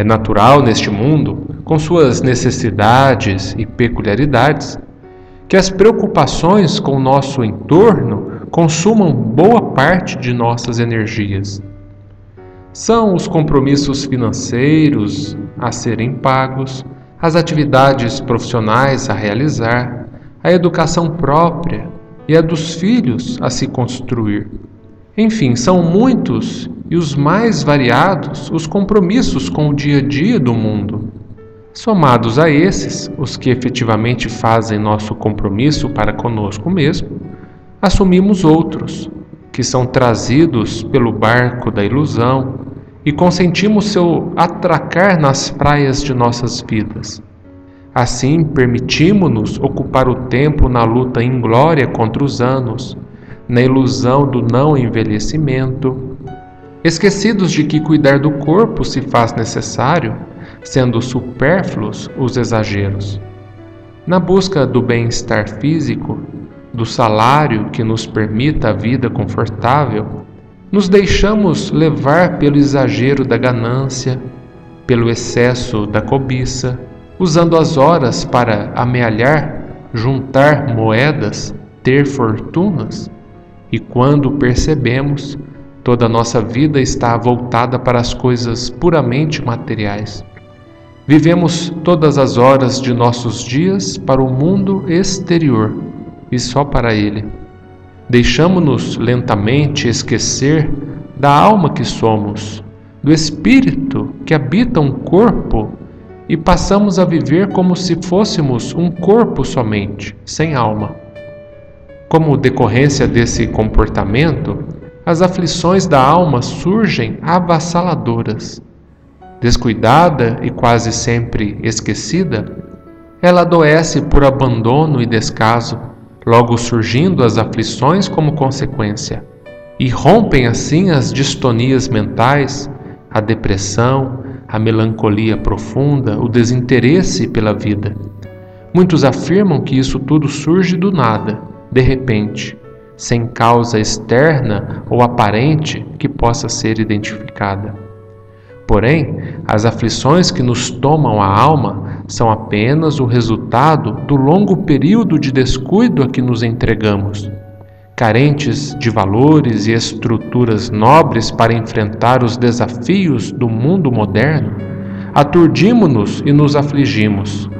É natural neste mundo, com suas necessidades e peculiaridades, que as preocupações com o nosso entorno consumam boa parte de nossas energias. São os compromissos financeiros a serem pagos, as atividades profissionais a realizar, a educação própria e a dos filhos a se construir. Enfim, são muitos e os mais variados os compromissos com o dia a dia do mundo. Somados a esses, os que efetivamente fazem nosso compromisso para conosco mesmo, assumimos outros, que são trazidos pelo barco da ilusão e consentimos seu atracar nas praias de nossas vidas. Assim, permitimos-nos ocupar o tempo na luta inglória contra os anos, na ilusão do não envelhecimento, esquecidos de que cuidar do corpo se faz necessário, sendo supérfluos os exageros. Na busca do bem-estar físico, do salário que nos permita a vida confortável, nos deixamos levar pelo exagero da ganância, pelo excesso da cobiça, usando as horas para amealhar, juntar moedas, ter fortunas, e quando percebemos, toda a nossa vida está voltada para as coisas puramente materiais. Vivemos todas as horas de nossos dias para o mundo exterior e só para ele. Deixamos-nos lentamente esquecer da alma que somos, do espírito que habita um corpo e passamos a viver como se fôssemos um corpo somente, sem alma. Como decorrência desse comportamento, as aflições da alma surgem avassaladoras. Descuidada e quase sempre esquecida, ela adoece por abandono e descaso, logo surgindo as aflições como consequência. E rompem assim as distonias mentais, a depressão, a melancolia profunda, o desinteresse pela vida. Muitos afirmam que isso tudo surge do nada, de repente, sem causa externa ou aparente que possa ser identificada. Porém, as aflições que nos tomam a alma são apenas o resultado do longo período de descuido a que nos entregamos carentes de valores e estruturas nobres para enfrentar os desafios do mundo moderno, aturdimos-nos e nos afligimos.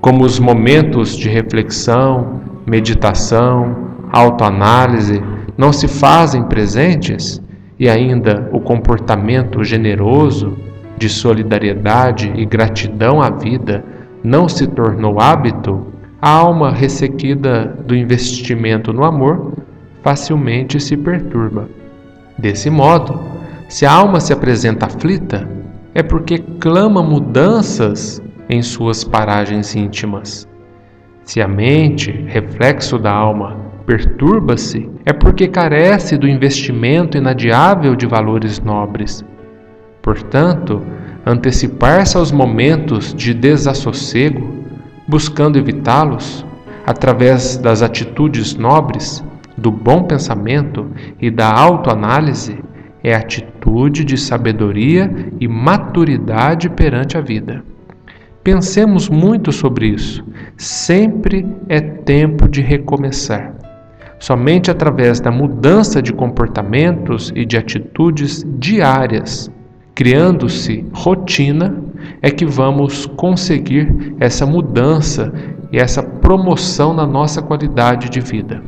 Como os momentos de reflexão, meditação, autoanálise não se fazem presentes e ainda o comportamento generoso de solidariedade e gratidão à vida não se tornou hábito, a alma ressequida do investimento no amor facilmente se perturba. Desse modo, se a alma se apresenta aflita, é porque clama mudanças em suas paragens íntimas. Se a mente, reflexo da alma, perturba-se, é porque carece do investimento inadiável de valores nobres. Portanto, antecipar-se aos momentos de desassossego buscando evitá-los através das atitudes nobres, do bom pensamento e da autoanálise, é atitude de sabedoria e maturidade perante a vida. Pensemos muito sobre isso. Sempre é tempo de recomeçar. Somente através da mudança de comportamentos e de atitudes diárias, criando-se rotina, é que vamos conseguir essa mudança e essa promoção na nossa qualidade de vida.